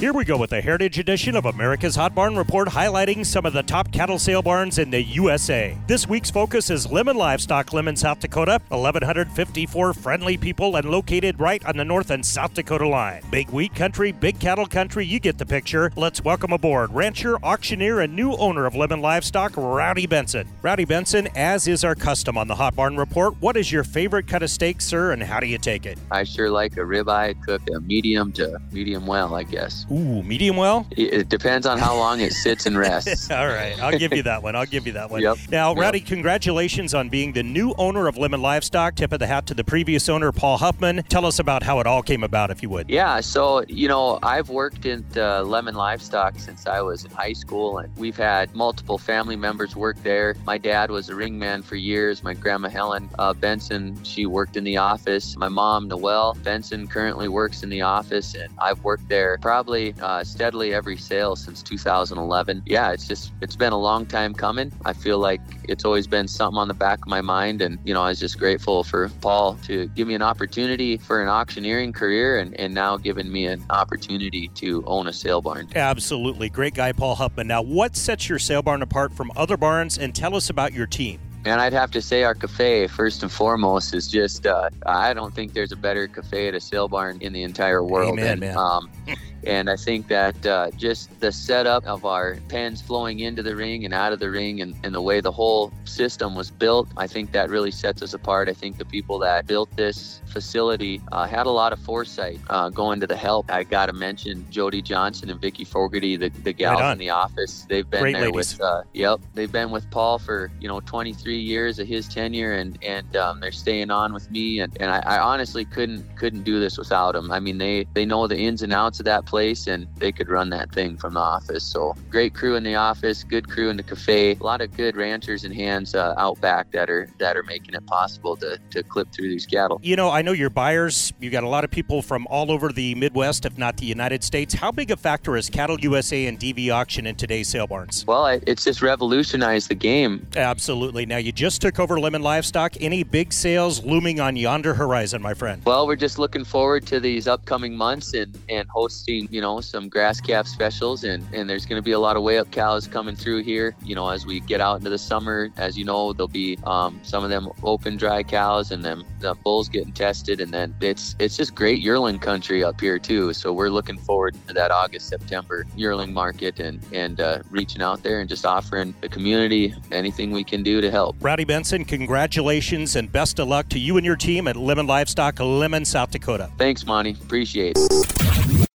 Here we go with the Heritage Edition of America's Hot Barn Report, highlighting some of the top cattle sale barns in the USA. This week's focus is Lemmon Livestock, Lemmon, South Dakota. 1,154 friendly people and located right on the North and South Dakota line. Big wheat country, big cattle country, you get the picture. Let's welcome aboard rancher, auctioneer, and new owner of Lemmon Livestock, Rowdy Benson. Rowdy Benson, as is our custom on the Hot Barn Report, what is your favorite cut of steak, sir, and how do you take it? I sure like a ribeye cooked a medium to medium well, I guess. Ooh, medium well? It, depends on how long it sits and rests. All right, I'll give you that one. I'll give you that one. Yep. Now, Yep. Rowdy, congratulations on being the new owner of Lemmon Livestock. Tip of the hat to the previous owner, Paul Huffman. Tell us about how it all came about, if you would. Yeah, so you know, I've worked in uh, Lemmon Livestock since I was in high school, and we've had multiple family members work there. My dad was a ringman for years. My grandma Helen uh, Benson, she worked in the office. My mom Noelle Benson currently works in the office, and I've worked there probably uh, steadily every sale since 2011. Yeah, it's just it's been a long time coming. I feel like it's always been something on the back of my mind, and you know, I was just grateful for Paul to give me an opportunity for an auctioneering career, and, and now giving me an opportunity to own a sale barn. Absolutely. Great guy, Paul Huffman. Now, what sets your sale barn apart from other barns, and tell us about your team? And I'd have to say our cafe, first and foremost, is just, uh, I don't think there's a better cafe at a sale barn in the entire world. Amen, and, man. Um, and I think that uh, just the setup of our pens flowing into the ring and out of the ring and, and the way the whole system was built, I think that really sets us apart. I think the people that built this facility uh, had a lot of foresight uh, going to the help. I got to mention Jody Johnson and Vicky Fogarty, the, the gals Right in the office. They've been Great there ladies. with, uh, yep, they've been with Paul for, you know, 23 years of his tenure and, and um, they're staying on with me. And, and I, I honestly couldn't, couldn't do this without them. I mean, they, they know the ins and outs of that place and they could run that thing from the office. So great crew in the office, good crew in the cafe, a lot of good ranchers and hands uh, out back that are, that are making it possible to, to clip through these cattle. You know, I know your buyers. You got a lot of people from all over the Midwest, if not the United States. How big a factor is Cattle USA and DV auction in today's sale barns? Well, it's just revolutionized the game. Absolutely. Now, you just took over Lemmon Livestock. Any big sales looming on yonder horizon, my friend? Well, we're just looking forward to these upcoming months and, and hosting, you know, some grass calf specials. And, and there's going to be a lot of weigh up cows coming through here, you know, as we get out into the summer. As you know, there'll be um, some of them open dry cows and then the bulls getting tested. And then it's it's just great yearling country up here, too. So we're looking forward to that August, September yearling market and, and uh, reaching out there and just offering the community anything we can do to help. Rowdy Benson, congratulations and best of luck to you and your team at Lemmon Livestock, Lemmon, South Dakota. Thanks, Monty. Appreciate it.